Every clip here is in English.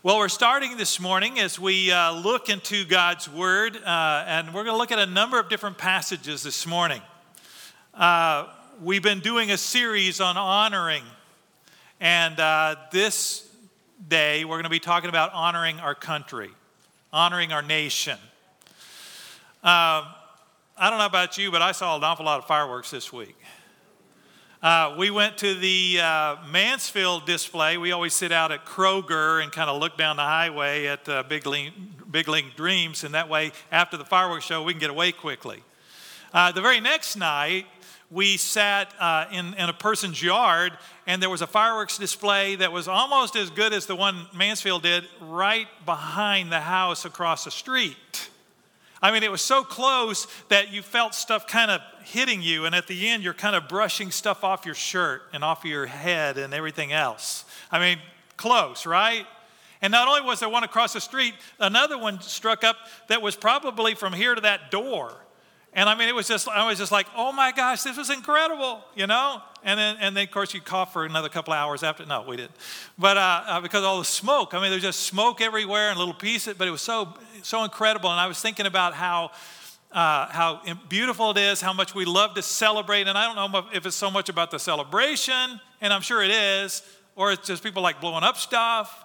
Well, we're starting this morning as we uh, look into God's Word, uh, and we're going to look at a number of different passages this morning. Uh, we've been doing a series on honoring, and uh, this day we're going to be talking about honoring our country, honoring our nation. Uh, I don't know about you, but I saw an awful lot of fireworks this week. Uh, we went to the uh, Mansfield display. We always sit out at Kroger and kind of look down the highway at uh, Big, League, Big League Dreams, and that way, after the fireworks show, we can get away quickly. Uh, the very next night, we sat uh, in, in a person's yard, and there was a fireworks display that was almost as good as the one Mansfield did right behind the house across the street. I mean, it was so close that you felt stuff kind of hitting you, and at the end, you're kind of brushing stuff off your shirt and off your head and everything else. I mean, close, right? And not only was there one across the street, another one struck up that was probably from here to that door. And I mean, it was just, I was just like, oh my gosh, this was incredible, you know? And then, and then of course, you cough for another couple hours after. No, we didn't. But uh, uh, because all the smoke, I mean, there's just smoke everywhere and little pieces, but it was so, so incredible. And I was thinking about how, uh, how beautiful it is, how much we love to celebrate. And I don't know if it's so much about the celebration, and I'm sure it is, or it's just people like blowing up stuff,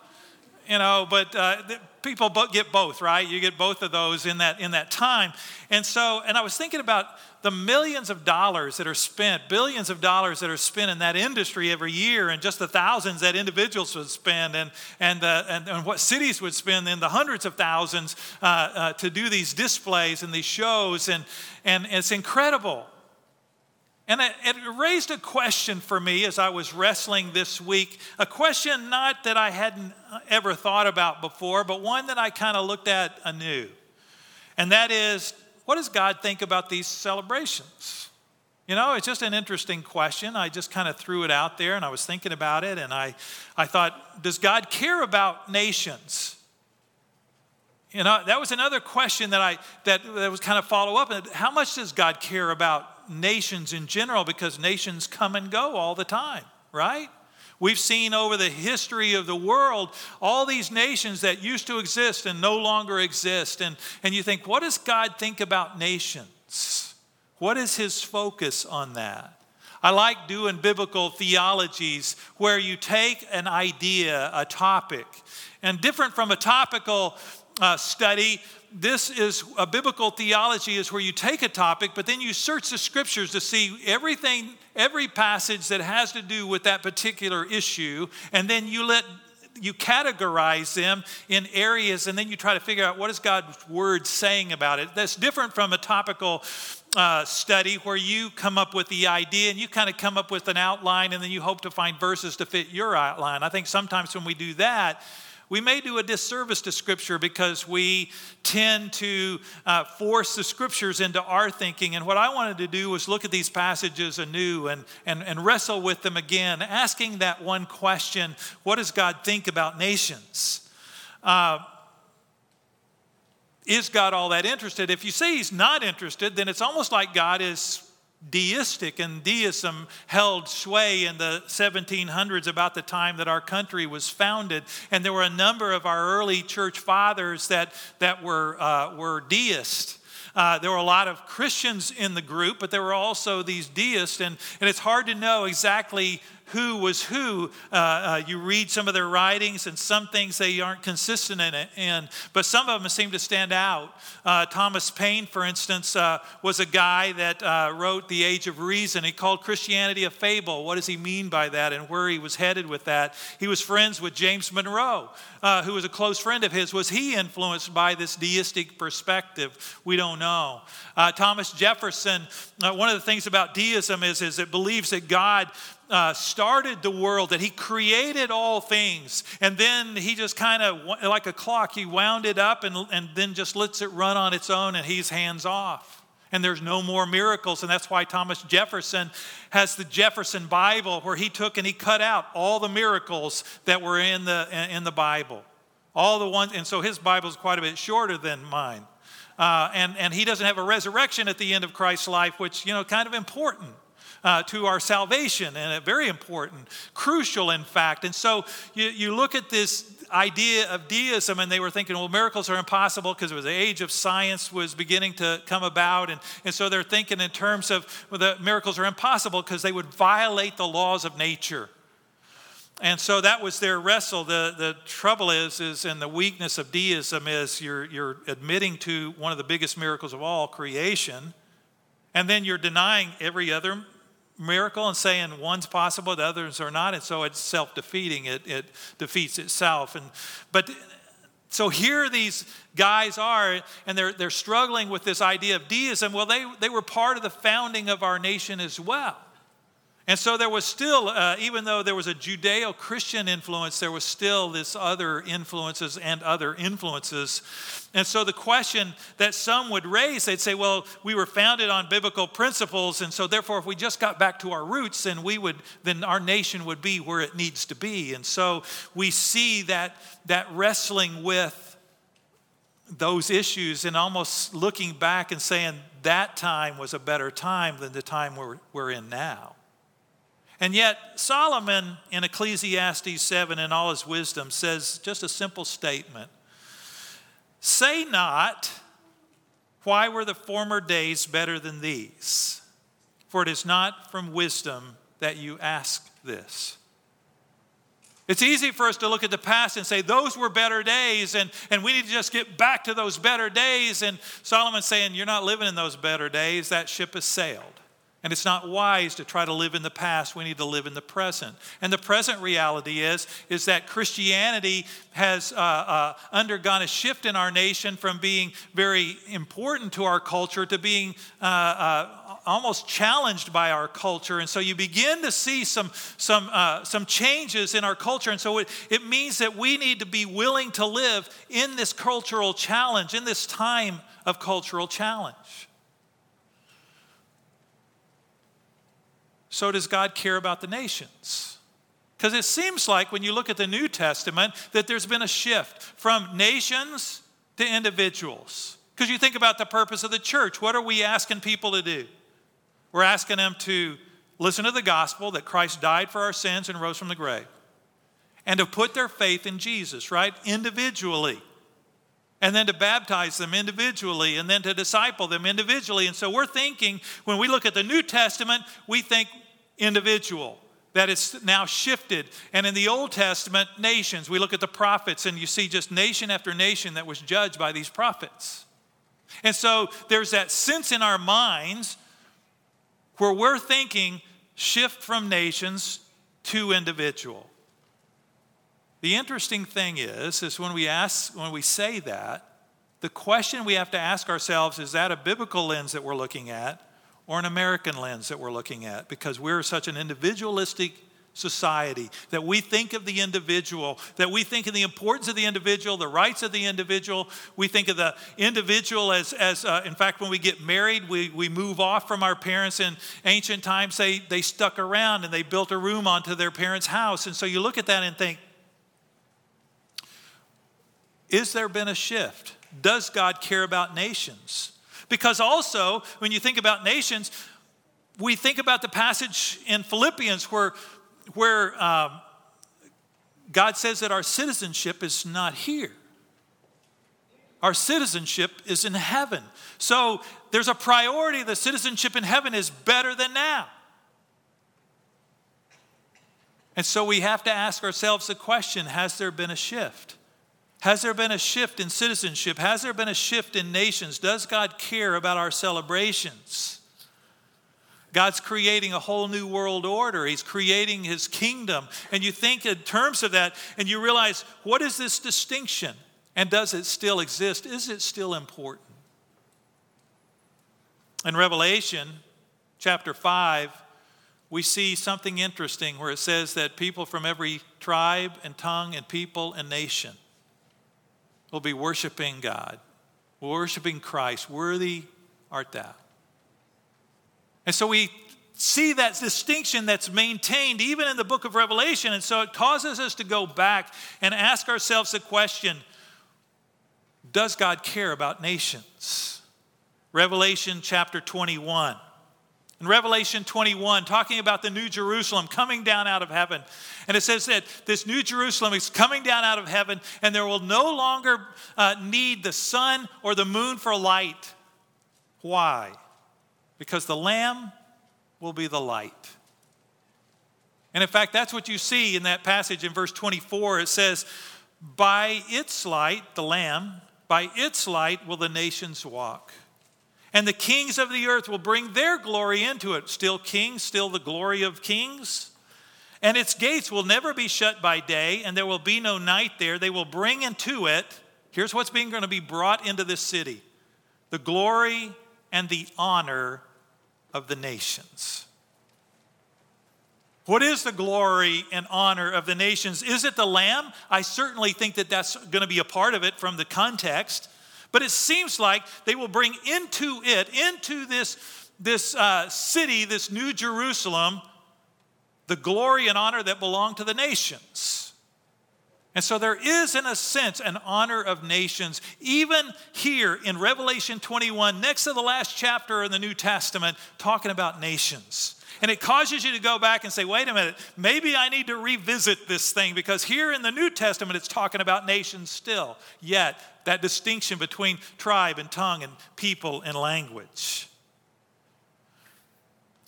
you know, but uh, people get both, right? You get both of those in that in that time. And so, and I was thinking about the millions of dollars that are spent, billions of dollars that are spent in that industry every year, and just the thousands that individuals would spend, and and uh, and, and, what cities would spend, in the hundreds of thousands uh, uh, to do these displays and these shows, and and it's incredible. And it, it, raised a question for me as I was wrestling this week, a question not that I hadn't uh, ever thought about before, but one that I kind of looked at anew. And that is, what does God think about these celebrations? You know, it's just an interesting question. I just kind of threw it out there and I was thinking about it and I, I thought, does God care about nations? You know, that was another question that I that, that was kind of follow up. How much does God care about nations in general because nations come and go all the time, right? We've seen over the history of the world all these nations that used to exist and no longer exist. And, and you think, what does God think about nations? What is his focus on that? I like doing biblical theologies where you take an idea, a topic, and different from a topical uh, study, this is a biblical theology is where you take a topic, but then you search the scriptures to see everything, every passage that has to do with that particular issue, and then you let you categorize them in areas and then you try to figure out what is god's word saying about it. That's different from a topical uh, study where you come up with the idea and you kind of come up with an outline and then you hope to find verses to fit your outline. I think sometimes when we do that we may do a disservice to Scripture because we tend to uh, force the Scriptures into our thinking. And what I wanted to do was look at these passages anew and, and, and wrestle with them again, asking that one question what does God think about nations? Uh, is God all that interested? If you say he's not interested, then it's almost like God is deistic, and deism held sway in the 1700s, about the time that our country was founded. And there were a number of our early church fathers that, that were, uh, were deists. Uh, there were a lot of Christians in the group, but there were also these deists, and, and it's hard to know exactly who was who. Uh, uh, you read some of their writings, and some things they aren't consistent in it. And but some of them seem to stand out. Uh, Thomas Paine, for instance, uh, was a guy that uh, wrote *The Age of Reason*. He called Christianity a fable. What does he mean by that, and where he was headed with that? He was friends with James Monroe, uh, who was a close friend of his. Was he influenced by this deistic perspective? We don't know. Thomas Jefferson. one of the things about deism is, is it believes that God uh, started the world, that He created all things, and then He just kind of, like a clock, He wound it up and, and then just lets it run on its own, and He's hands off. And there's no more miracles. And that's why Thomas Jefferson has the Jefferson Bible, where he took and he cut out all the miracles that were in the, in the Bible. All the ones, and so his Bible is quite a bit shorter than mine. Uh, and, and he doesn't have a resurrection at the end of Christ's life, which, you know, kind of important uh, to our salvation and very important, crucial, in fact. And so you, you look at this idea of deism, and they were thinking, well, miracles are impossible because it was the age of science was beginning to come about. And, and so they're thinking in terms of well, the miracles are impossible because they would violate the laws of nature. And so that was their wrestle. The, the trouble is, is, and the weakness of deism is you're, you're admitting to one of the biggest miracles of all, creation, and then you're denying every other miracle and saying one's possible, the others are not, and so it's self-defeating. It, it defeats itself. And but so here these guys are, and they're they're struggling with this idea of deism. Well, they they were part of the founding of our nation as well. And so there was still, uh, even though there was a Judeo Christian influence, there was still this other influences and other influences. And so the question that some would raise, they'd say, well, we were founded on biblical principles, and so therefore, if we just got back to our roots, then we would, then our nation would be where it needs to be. And so we see that, that wrestling with those issues and almost looking back and saying that time was a better time than the time we're, we're in now. And yet, Solomon in Ecclesiastes 7 in all his wisdom says just a simple statement Say not, Why were the former days better than these? For it is not from wisdom that you ask this. It's easy for us to look at the past and say, those were better days, and, and we need to just get back to those better days. And Solomon's saying, You're not living in those better days. That ship has sailed. And it's not wise to try to live in the past. We need to live in the present. And the present reality is, is that Christianity has uh, uh, undergone a shift in our nation from being very important to our culture to being uh, uh almost challenged by our culture. And so you begin to see some, some, uh, some changes in our culture. And so it, it means that we need to be willing to live in this cultural challenge, in this time of cultural challenge. So does God care about the nations. Because it seems like when you look at the New Testament that there's been a shift from nations to individuals. Because you think about the purpose of the church. What are we asking people to do? We're asking them to listen to the gospel that Christ died for our sins and rose from the grave, and to put their faith in Jesus, right? Individually. And then to baptize them individually, and then to disciple them individually. And so we're thinking, when we look at the New Testament, we think individual that is now shifted. And in the Old Testament, nations, we look at the prophets and you see just nation after nation that was judged by these prophets. And so there's that sense in our minds where we're thinking shift from nations to individual. The interesting thing is, is when we ask, when we say that, the question we have to ask ourselves is that a biblical lens that we're looking at? Or an American lens that we're looking at because we're such an individualistic society that we think of the individual, that we think of the importance of the individual, the rights of the individual. We think of the individual as, as uh, in fact, when we get married, we, we move off from our parents. In ancient times, they, they stuck around and they built a room onto their parents' house. And so you look at that and think, is there been a shift? Does God care about nations? Because also, when you think about nations, we think about the passage in Philippians where, where um, God says that our citizenship is not here. Our citizenship is in heaven. So there's a priority. The citizenship in heaven is better than now. And so we have to ask ourselves the question has there been a shift? Has there been a shift in citizenship? Has there been a shift in nations? Does God care about our celebrations? God's creating a whole new world order. He's creating his kingdom. And you think in terms of that, and you realize what is this distinction? And does it still exist? Is it still important? In Revelation chapter 5, we see something interesting where it says that people from every tribe and tongue and people and nation will be worshiping God, worshiping Christ. Worthy art thou. And so we see that distinction that's maintained even in the book of Revelation. And so it causes us to go back and ask ourselves the question Does God care about nations? Revelation chapter 21. In Revelation 21, talking about the New Jerusalem coming down out of heaven. And it says that this New Jerusalem is coming down out of heaven, and there will no longer uh, need the sun or the moon for light. Why? Because the Lamb will be the light. And in fact, that's what you see in that passage in verse 24. It says, By its light, the Lamb, by its light will the nations walk and the kings of the earth will bring their glory into it. Still kings, still the glory of kings. And its gates will never be shut by day, and there will be no night there. They will bring into it, here's what's being going to be brought into this city the glory and the honor of the nations. What is the glory and honor of the nations? Is it the Lamb? I certainly think that that's going to be a part of it from the context. But it seems like they will bring into it, into this, this uh, city, this new Jerusalem, the glory and honor that belong to the nations. And so there is, in a sense, an honor of nations, even here in Revelation 21, next to the last chapter in the New Testament, talking about nations. And it causes you to go back and say, wait a minute, maybe I need to revisit this thing because here in the New Testament it's talking about nations still. Yet, that distinction between tribe and tongue and people and language.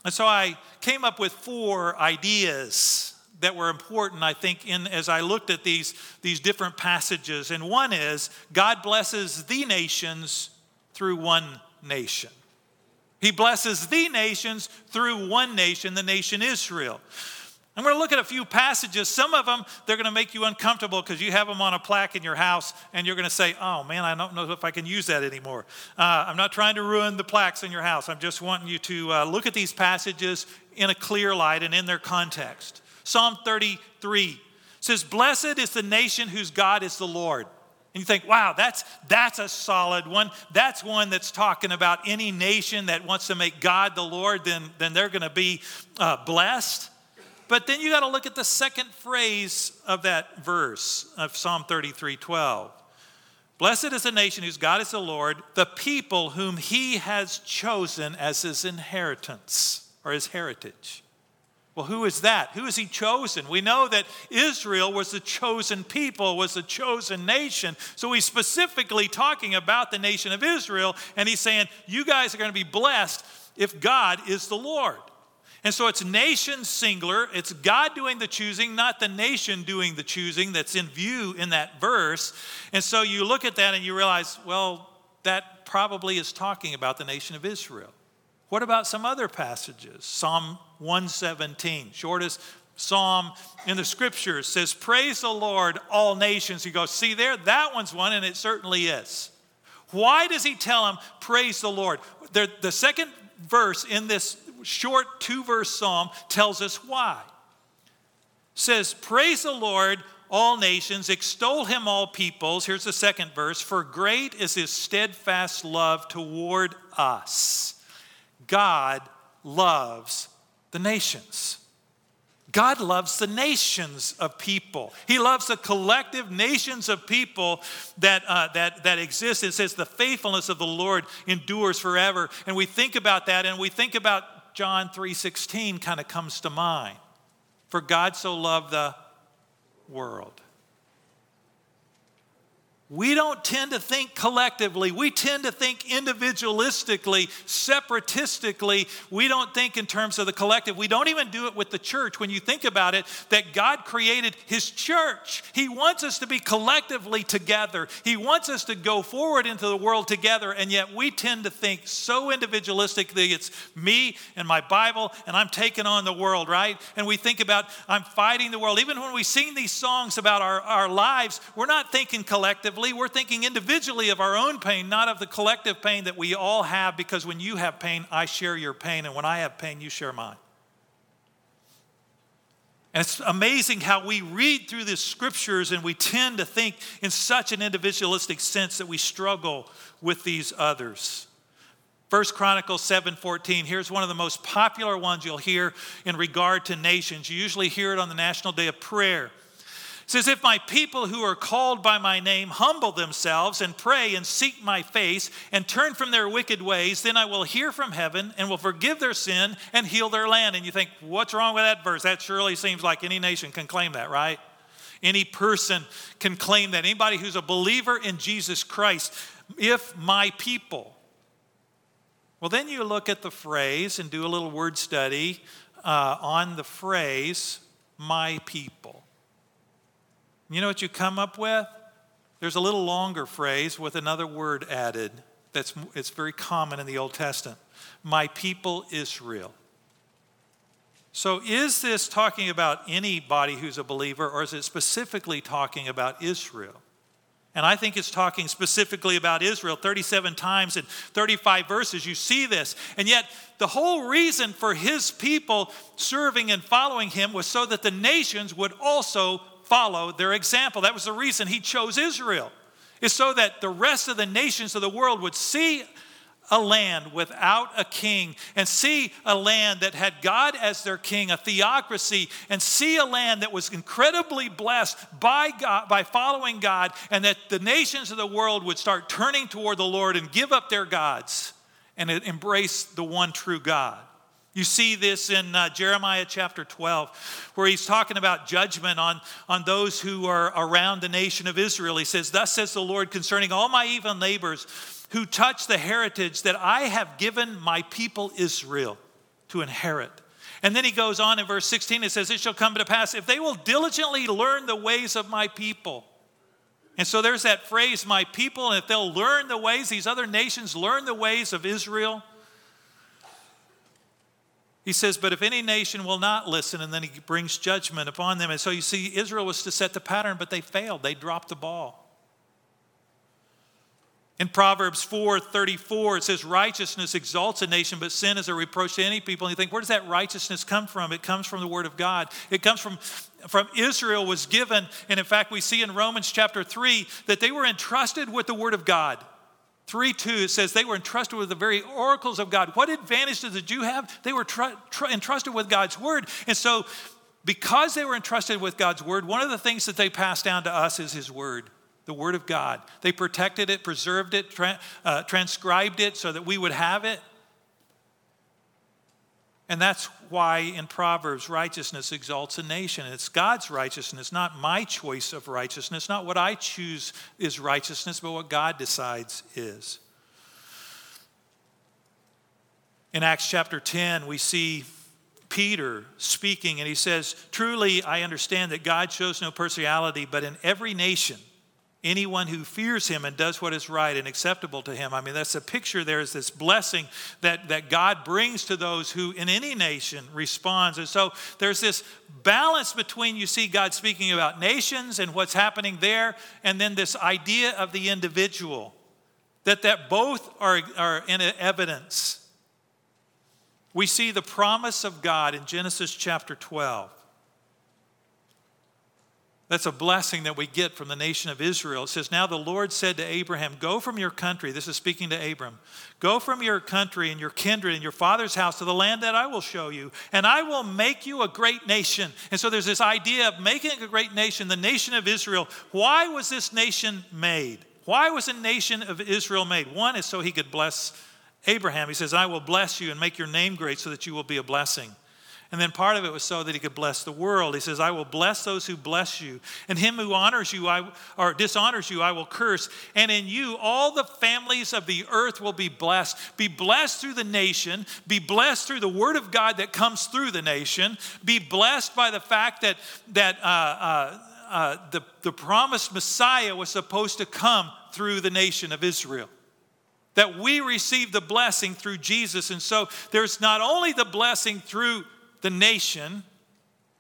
And so I came up with four ideas that were important, I think, in as I looked at these, these different passages. And one is God blesses the nations through one nation. He blesses the nations through one nation, the nation Israel. I'm going to look at a few passages. Some of them, they're going to make you uncomfortable because you have them on a plaque in your house and you're going to say, oh man, I don't know if I can use that anymore. Uh, I'm not trying to ruin the plaques in your house. I'm just wanting you to uh, look at these passages in a clear light and in their context. Psalm 33 says, Blessed is the nation whose God is the Lord. And you think, wow, that's, that's a solid one. That's one that's talking about any nation that wants to make God the Lord, then, then they're going to be uh, blessed. But then you got to look at the second phrase of that verse of Psalm 33 12. Blessed is the nation whose God is the Lord, the people whom he has chosen as his inheritance or his heritage. Well, who is that? Who is he chosen? We know that Israel was the chosen people, was the chosen nation. So he's specifically talking about the nation of Israel, and he's saying, You guys are going to be blessed if God is the Lord. And so it's nation singular. It's God doing the choosing, not the nation doing the choosing that's in view in that verse. And so you look at that and you realize, well, that probably is talking about the nation of Israel. What about some other passages? Psalm 117, shortest psalm in the scriptures, says, Praise the Lord, all nations. You go, See there? That one's one, and it certainly is. Why does he tell them, Praise the Lord? The, the second verse in this short two verse psalm tells us why. Says, Praise the Lord, all nations, extol him, all peoples. Here's the second verse For great is his steadfast love toward us. God loves the nations. God loves the nations of people. He loves the collective nations of people that, uh, that, that exist. It says the faithfulness of the Lord endures forever. And we think about that and we think about John 3.16 kind of comes to mind. For God so loved the world we don't tend to think collectively. We tend to think individualistically, separatistically. We don't think in terms of the collective. We don't even do it with the church. When you think about it, that God created His church. He wants us to be collectively together. He wants us to go forward into the world together. And yet we tend to think so individualistically it's me and my Bible, and I'm taking on the world, right? And we think about I'm fighting the world. Even when we sing these songs about our, our lives, we're not thinking collectively collectively, we're thinking individually of our own pain, not of the collective pain that we all have, because when you have pain, I share your pain, and when I have pain, you share mine. And it's amazing how we read through the scriptures and we tend to think in such an individualistic sense that we struggle with these others. First Chronicles 7:14 here's one of the most popular ones you'll hear in regard to nations. You usually hear it on the National Day of Prayer. It says, If my people who are called by my name humble themselves and pray and seek my face and turn from their wicked ways, then I will hear from heaven and will forgive their sin and heal their land. And you think, what's wrong with that verse? That surely seems like any nation can claim that, right? Any person can claim that. Anybody who's a believer in Jesus Christ, if my people. Well, then you look at the phrase and do a little word study uh, on the phrase, my people. You know what you come up with? There's a little longer phrase with another word added that's it's very common in the Old Testament. My people Israel. So is this talking about anybody who's a believer or is it specifically talking about Israel? And I think it's talking specifically about Israel 37 times in 35 verses. You see this. And yet, the whole reason for his people serving and following him was so that the nations would also follow their example. That was the reason he chose Israel, is so that the rest of the nations of the world would see a land without a king and see a land that had God as their king, a theocracy, and see a land that was incredibly blessed by God, by following God, and that the nations of the world would start turning toward the Lord and give up their gods and embrace the one true God. You see this in uh, Jeremiah chapter 12, where he's talking about judgment on, on those who are around the nation of Israel. He says, Thus says the Lord concerning all my evil neighbors who touch the heritage that I have given my people Israel to inherit. And then he goes on in verse 16, it says, It shall come to pass if they will diligently learn the ways of my people. And so there's that phrase, my people, and if they'll learn the ways, these other nations learn the ways of Israel he says, But if any nation will not listen, and then he brings judgment upon them. And so you see, Israel was to set the pattern, but they failed. They dropped the ball. In Proverbs 4 34, it says, Righteousness exalts a nation, but sin is a reproach to any people. And you think, where does that righteousness come from? It comes from the Word of God. It comes from, from Israel was given. And in fact, we see in Romans chapter 3 that they were entrusted with the Word of God. 3 2, it says they were entrusted with the very oracles of God. What advantage did the Jew have? They were tr- tr- entrusted with God's word. And so, because they were entrusted with God's word, one of the things that they passed down to us is his word, the word of God. They protected it, preserved it, tra- uh, transcribed it so that we would have it. And that's why in Proverbs, righteousness exalts a nation. It's God's righteousness, not my choice of righteousness, not what I choose is righteousness, but what God decides is. In Acts chapter 10, we see Peter speaking, and he says, Truly, I understand that God shows no partiality, but in every nation, anyone who fears him and does what is right and acceptable to him. I mean, that's a picture there is this blessing that, that God brings to those who in any nation responds. And so there's this balance between, you see God speaking about nations and what's happening there, and then this idea of the individual, that, that both are, are in evidence. We see the promise of God in Genesis chapter 12 that's a blessing that we get from the nation of Israel. It says, Now the Lord said to Abraham, Go from your country. This is speaking to Abram. Go from your country and your kindred and your father's house to the land that I will show you, and I will make you a great nation. And so there's this idea of making a great nation, the nation of Israel. Why was this nation made? Why was a nation of Israel made? One is so he could bless Abraham. He says, I will bless you and make your name great so that you will be a blessing. And then part of it was so that he could bless the world. He says, I will bless those who bless you, and him who honors you I, or dishonors you, I will curse. And in you, all the families of the earth will be blessed. Be blessed through the nation, be blessed through the word of God that comes through the nation, be blessed by the fact that, that uh, uh, uh, the, the promised Messiah was supposed to come through the nation of Israel that we receive the blessing through Jesus. And so there's not only the blessing through the nation,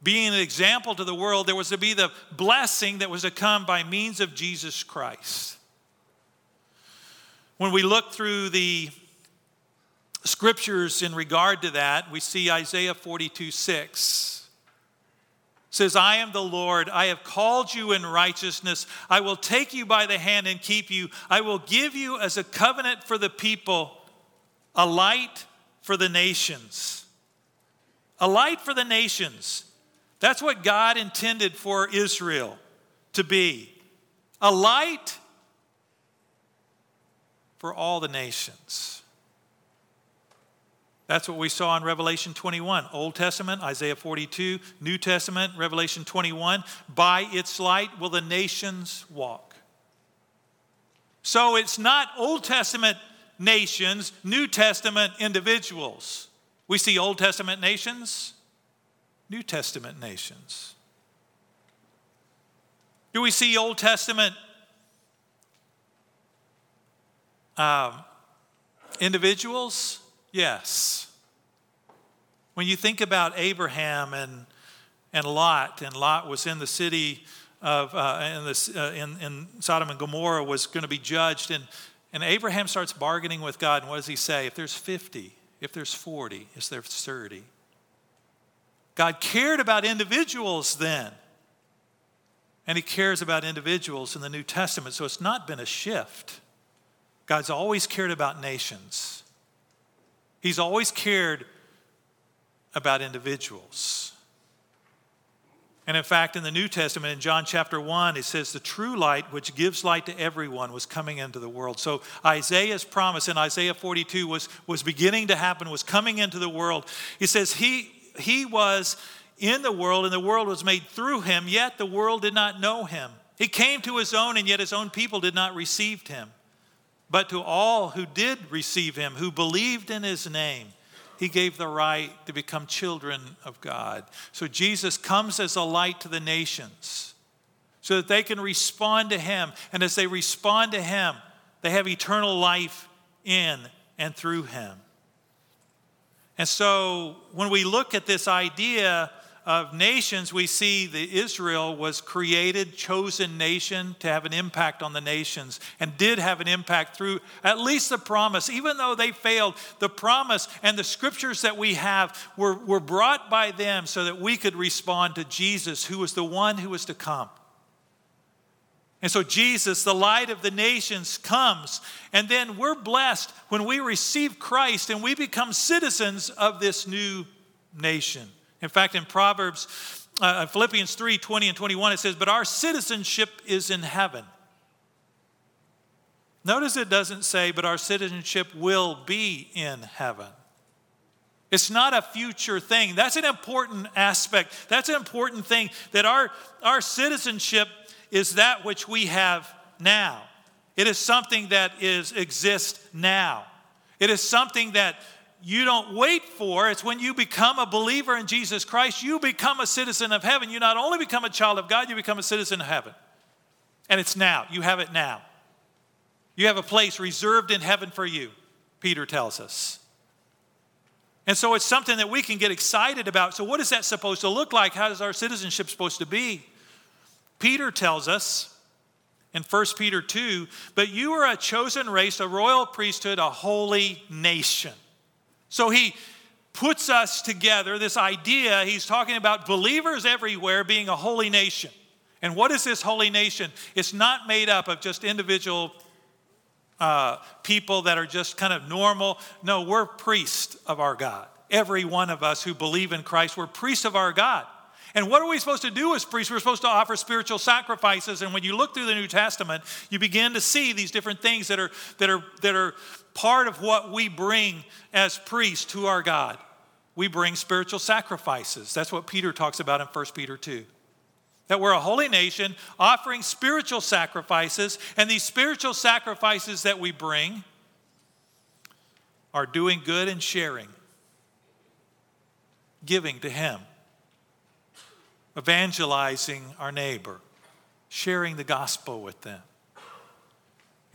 being an example to the world, there was to be the blessing that was to come by means of Jesus Christ. When we look through the scriptures in regard to that, we see Isaiah 42 6 says, I am the Lord. I have called you in righteousness. I will take you by the hand and keep you. I will give you as a covenant for the people, a light for the nations a light for the nations. That's what God intended for Israel. to be a light for all the nations. That's what we saw in Revelation 21. Old Testament, Isaiah 42, New Testament, Revelation 21. By its light will the nations walk. So it's not Old Testament nations, New Testament individuals. We see Old Testament nations, New Testament nations. Do we see Old Testament um, individuals? Yes. When you think about Abraham and, and Lot, and Lot was in the city of, uh, in, the, uh, in, in Sodom and Gomorrah, was going to be judged, and, and Abraham starts bargaining with God, and what does he say? If there's 50, if there's 40, if there's 30. God cared about individuals then. And he cares about individuals in the New Testament. So it's not been a shift. God's always cared about nations. He's always cared about individuals. And in fact, in the New Testament, in John chapter 1, it says, The true light, which gives light to everyone, was coming into the world. So Isaiah's promise in Isaiah 42 was, was beginning to happen, was coming into the world. He says, He, he was in the world, and the world was made through him, yet the world did not know him. He came to his own, and yet his own people did not receive him. But to all who did receive him, who believed in his name, he gave the right to become children of God. So Jesus comes as a light to the nations so that they can respond to him. And as they respond to him, they have eternal life in and through him. And so when we look at this idea, of nations, we see that Israel was created, chosen nation to have an impact on the nations, and did have an impact through at least the promise. Even though they failed, the promise and the scriptures that we have were, were brought by them so that we could respond to Jesus, who was the one who was to come. And so, Jesus, the light of the nations, comes. And then we're blessed when we receive Christ and we become citizens of this new nation. In fact, in Proverbs, uh, Philippians 3 20 and 21, it says, But our citizenship is in heaven. Notice it doesn't say, But our citizenship will be in heaven. It's not a future thing. That's an important aspect. That's an important thing that our, our citizenship is that which we have now. It is something that is exists now. It is something that you don't wait for. It's when you become a believer in Jesus Christ, you become a citizen of heaven. You not only become a child of God, you become a citizen of heaven. And it's now. You have it now. You have a place reserved in heaven for you, Peter tells us. And so it's something that we can get excited about. So, what is that supposed to look like? How is our citizenship supposed to be? Peter tells us in 1 Peter 2 But you are a chosen race, a royal priesthood, a holy nation so he puts us together, this idea, he's talking about believers everywhere being a holy nation. And what is this holy nation? It's not made up of just individual uh, people that are just kind of normal. No, we're priests of our God. Every one of us who believe in Christ, we're priests of our God. And what are we supposed to do as priests? We're supposed to offer spiritual sacrifices. And when you look through the New Testament, you begin to see these different things that are, that are, that are part of what we bring as priests to our God. We bring spiritual sacrifices. That's what Peter talks about in 1 Peter 2. That we're a holy nation offering spiritual sacrifices, and these spiritual sacrifices that we bring are doing good and sharing, giving to Him, evangelizing our neighbor, sharing the gospel with them.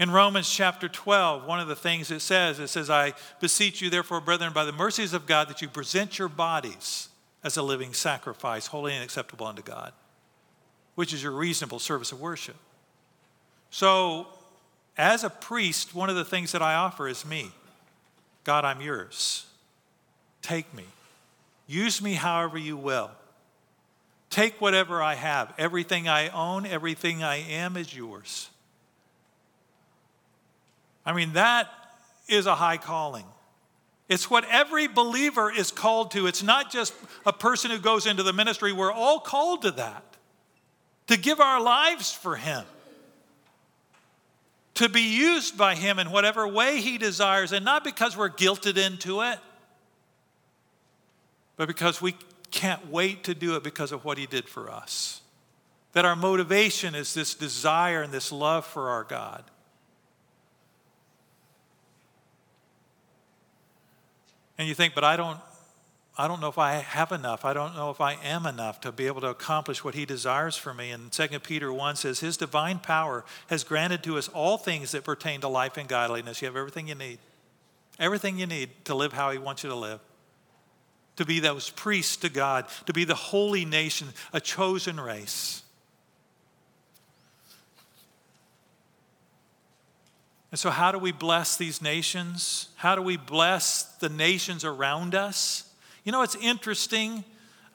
In Romans chapter 12, one of the things it says, it says, I beseech you, therefore, brethren, by the mercies of God, that you present your bodies as a living sacrifice, holy and acceptable unto God, which is your reasonable service of worship. So, as a priest, one of the things that I offer is me. God, I'm yours. Take me. Use me however you will. Take whatever I have. Everything I own, everything I am is yours. I mean, that is a high calling. It's what every believer is called to. It's not just a person who goes into the ministry. We're all called to that to give our lives for Him, to be used by Him in whatever way He desires, and not because we're guilted into it, but because we can't wait to do it because of what He did for us. That our motivation is this desire and this love for our God. And you think, but I don't, I don't know if I have enough. I don't know if I am enough to be able to accomplish what he desires for me. And 2 Peter 1 says, His divine power has granted to us all things that pertain to life and godliness. You have everything you need. Everything you need to live how he wants you to live. To be those priests to God, to be the holy nation, a chosen race. And so, how do we bless these nations? How do we bless the nations around us? You know, it's interesting.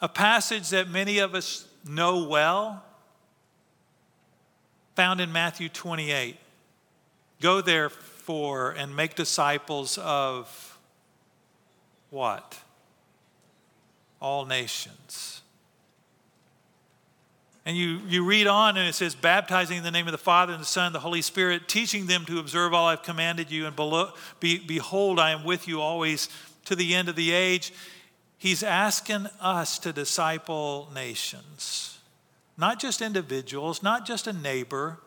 A passage that many of us know well, found in Matthew 28. Go therefore and make disciples of what? All nations. And you, you read on, and it says, baptizing in the name of the Father and the Son and the Holy Spirit, teaching them to observe all I've commanded you, and below, be, behold, I am with you always to the end of the age. He's asking us to disciple nations, not just individuals, not just a neighbor,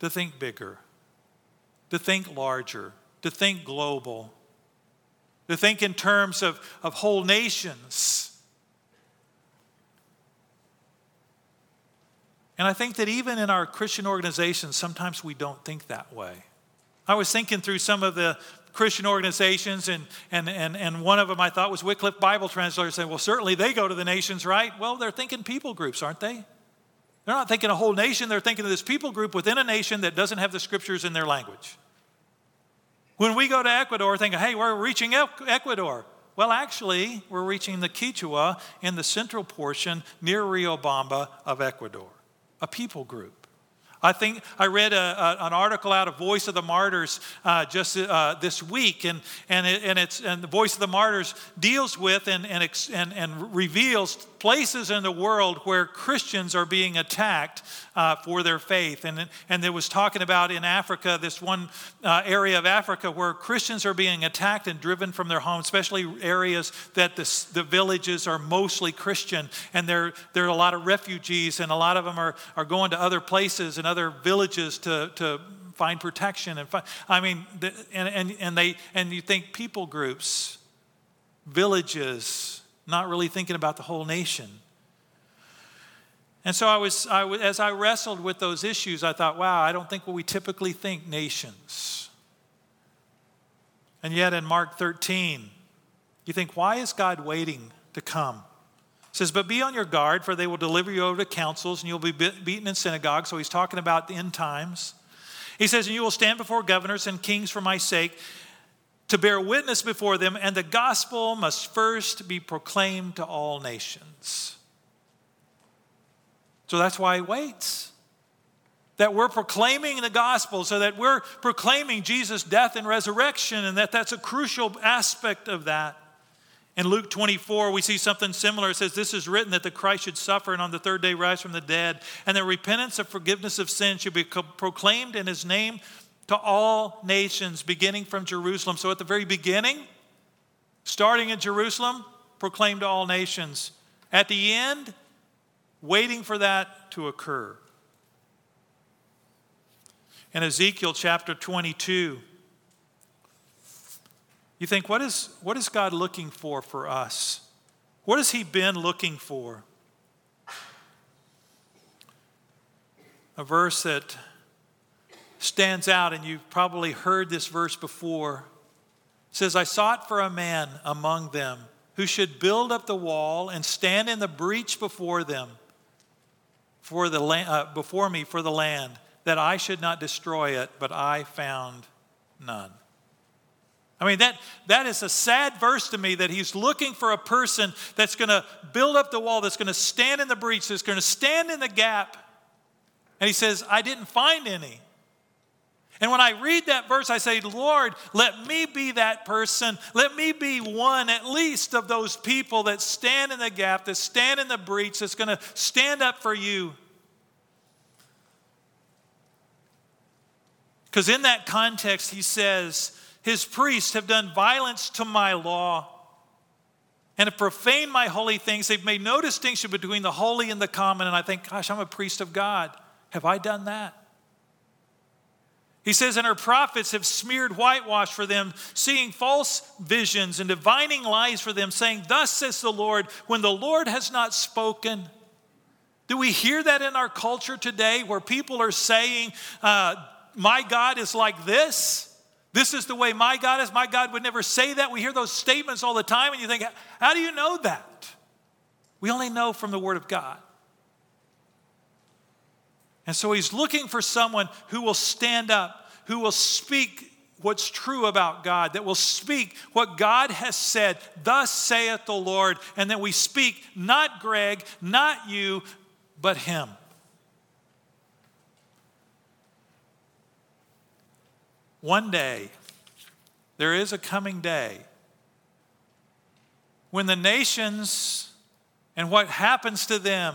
to think bigger, to think larger, to think global, to think in terms of, of whole nations And I think that even in our Christian organizations, sometimes we don't think that way. I was thinking through some of the Christian organizations, and, and, and, and one of them I thought was Wycliffe Bible Translators saying, well, certainly they go to the nations, right? Well, they're thinking people groups, aren't they? They're not thinking a whole nation, they're thinking of this people group within a nation that doesn't have the scriptures in their language. When we go to Ecuador, thinking, hey, we're reaching Ecuador. Well, actually, we're reaching the Quichua in the central portion near Riobamba of Ecuador a people group. I think I read a, a, an article out of Voice of the Martyrs uh, just uh, this week, and, and, it, and, it's, and the Voice of the Martyrs deals with and, and, and, and reveals places in the world where Christians are being attacked uh, for their faith. And, and it was talking about in Africa, this one uh, area of Africa where Christians are being attacked and driven from their homes, especially areas that the, the villages are mostly Christian. And there, there are a lot of refugees, and a lot of them are, are going to other places and other villages to, to find protection. And find, I mean, and, and, and, they, and you think people groups, villages, not really thinking about the whole nation. And so I was, I was, as I wrestled with those issues, I thought, wow, I don't think what we typically think nations. And yet in Mark 13, you think, why is God waiting to come? It says, But be on your guard, for they will deliver you over to councils, and you'll be beaten in synagogues. So he's talking about the end times. He says, And you will stand before governors and kings for my sake to bear witness before them, and the gospel must first be proclaimed to all nations. So that's why he waits. That we're proclaiming the gospel, so that we're proclaiming Jesus' death and resurrection, and that that's a crucial aspect of that. In Luke 24, we see something similar. It says, This is written that the Christ should suffer and on the third day rise from the dead, and that repentance and forgiveness of sin should be proclaimed in his name to all nations, beginning from Jerusalem. So at the very beginning, starting in Jerusalem, proclaim to all nations. At the end, waiting for that to occur. In Ezekiel chapter 22, you think, what is, what is God looking for for us? What has He been looking for? A verse that stands out, and you've probably heard this verse before. It says, I sought for a man among them who should build up the wall and stand in the breach before them, for the la- uh, before me for the land, that I should not destroy it, but I found none. I mean, that, that is a sad verse to me that he's looking for a person that's going to build up the wall, that's going to stand in the breach, that's going to stand in the gap. And he says, I didn't find any. And when I read that verse, I say, Lord, let me be that person. Let me be one, at least, of those people that stand in the gap, that stand in the breach, that's going to stand up for you. Because in that context, he says, His priests have done violence to my law and have profaned my holy things. They've made no distinction between the holy and the common. And I think, gosh, I'm a priest of God. Have I done that? He says, and her prophets have smeared whitewash for them, seeing false visions and divining lies for them, saying, Thus says the Lord, when the Lord has not spoken. Do we hear that in our culture today where people are saying, uh, My God is like this? This is the way my God is. My God would never say that. We hear those statements all the time, and you think, How do you know that? We only know from the Word of God. And so he's looking for someone who will stand up, who will speak what's true about God, that will speak what God has said, thus saith the Lord, and that we speak not Greg, not you, but him. One day, there is a coming day when the nations and what happens to them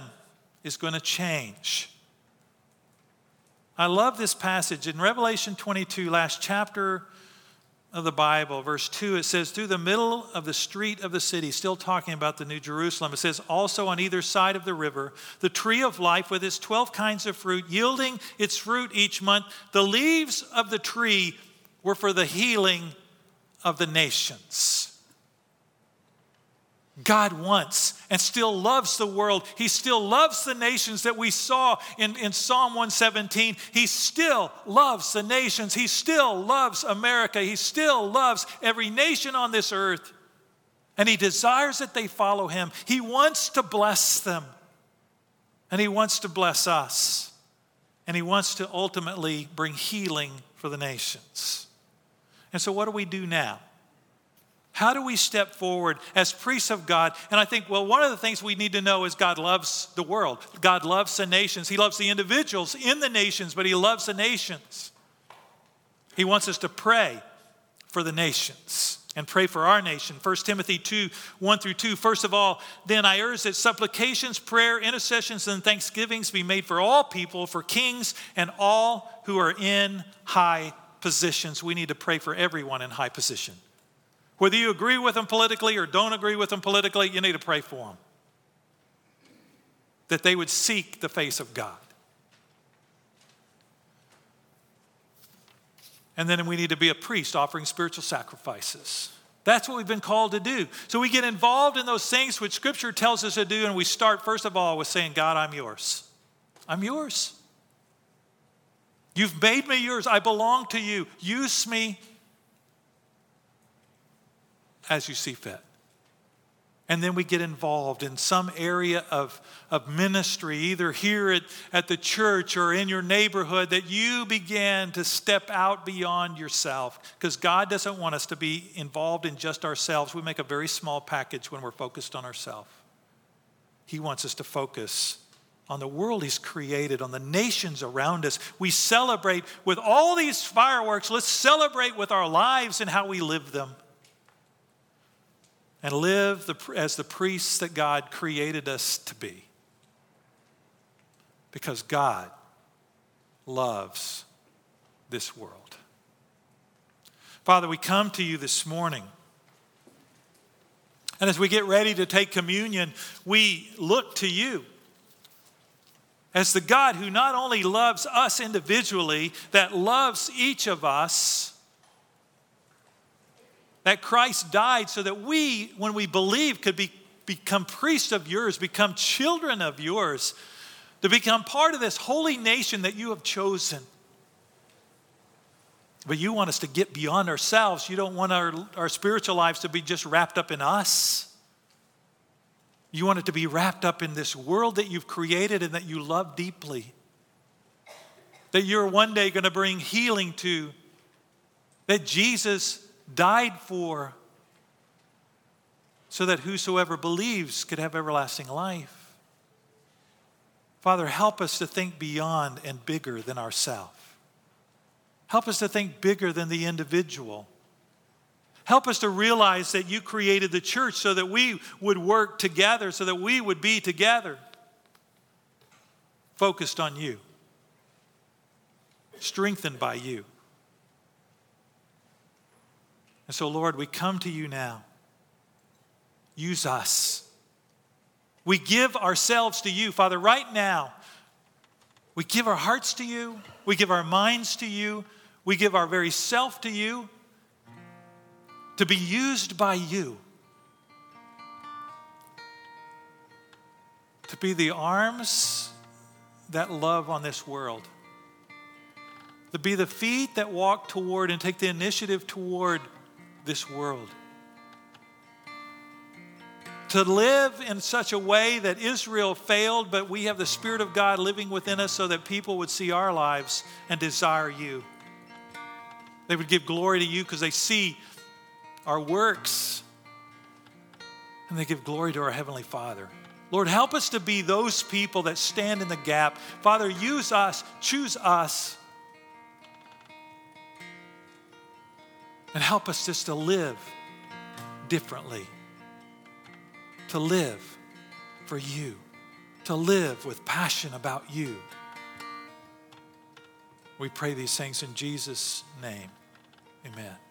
is going to change. I love this passage in Revelation 22, last chapter of the Bible, verse 2, it says, Through the middle of the street of the city, still talking about the New Jerusalem, it says, Also on either side of the river, the tree of life with its 12 kinds of fruit, yielding its fruit each month. The leaves of the tree were for the healing of the nations. God wants and still loves the world. He still loves the nations that we saw in, in Psalm 117. He still loves the nations. He still loves America. He still loves every nation on this earth. And He desires that they follow Him. He wants to bless them. And He wants to bless us. And He wants to ultimately bring healing for the nations. And so, what do we do now? How do we step forward as priests of God? And I think, well, one of the things we need to know is God loves the world. God loves the nations. He loves the individuals in the nations, but He loves the nations. He wants us to pray for the nations and pray for our nation. 1 Timothy 2 1 through 2. First of all, then I urge that supplications, prayer, intercessions, and thanksgivings be made for all people, for kings, and all who are in high positions. We need to pray for everyone in high position. Whether you agree with them politically or don't agree with them politically, you need to pray for them. That they would seek the face of God. And then we need to be a priest offering spiritual sacrifices. That's what we've been called to do. So we get involved in those things which Scripture tells us to do, and we start, first of all, with saying, God, I'm yours. I'm yours. You've made me yours. I belong to you. Use me as you see fit. And then we get involved in some area of, of ministry, either here at, at the church or in your neighborhood, that you begin to step out beyond yourself. Because God doesn't want us to be involved in just ourselves. We make a very small package when we're focused on ourselves. He wants us to focus on the world He's created, on the nations around us. We celebrate with all these fireworks. Let's celebrate with our lives and how we live them and live the, as the priests that God created us to be. Because God loves this world. Father, we come to you this morning. And as we get ready to take communion, we look to you as the God who not only loves us individually, that loves each of us that Christ died so that we, when we believe, could be, become priests of yours, become children of yours, to become part of this holy nation that you have chosen. But you want us to get beyond ourselves. You don't want our, our spiritual lives to be just wrapped up in us. You want it to be wrapped up in this world that you've created and that you love deeply. That you're one day going to bring healing to. That Jesus died for so that whosoever believes could have everlasting life. Father, help us to think beyond and bigger than ourselves. Help us to think bigger than the individual. Help us to realize that you created the church so that we would work together, so that we would be together, focused on you, strengthened by you And so, Lord, we come to you now. Use us. We give ourselves to you, Father, right now. We give our hearts to you. We give our minds to you. We give our very self to you to be used by you. To be the arms that love on this world. To be the feet that walk toward and take the initiative toward this world. To live in such a way that Israel failed, but we have the Spirit of God living within us so that people would see our lives and desire you. They would give glory to you because they see our works and they give glory to our Heavenly Father. Lord, help us to be those people that stand in the gap. Father, use us, choose us, and help us just to live differently, to live for you, to live with passion about you. We pray these things in Jesus' name. Amen.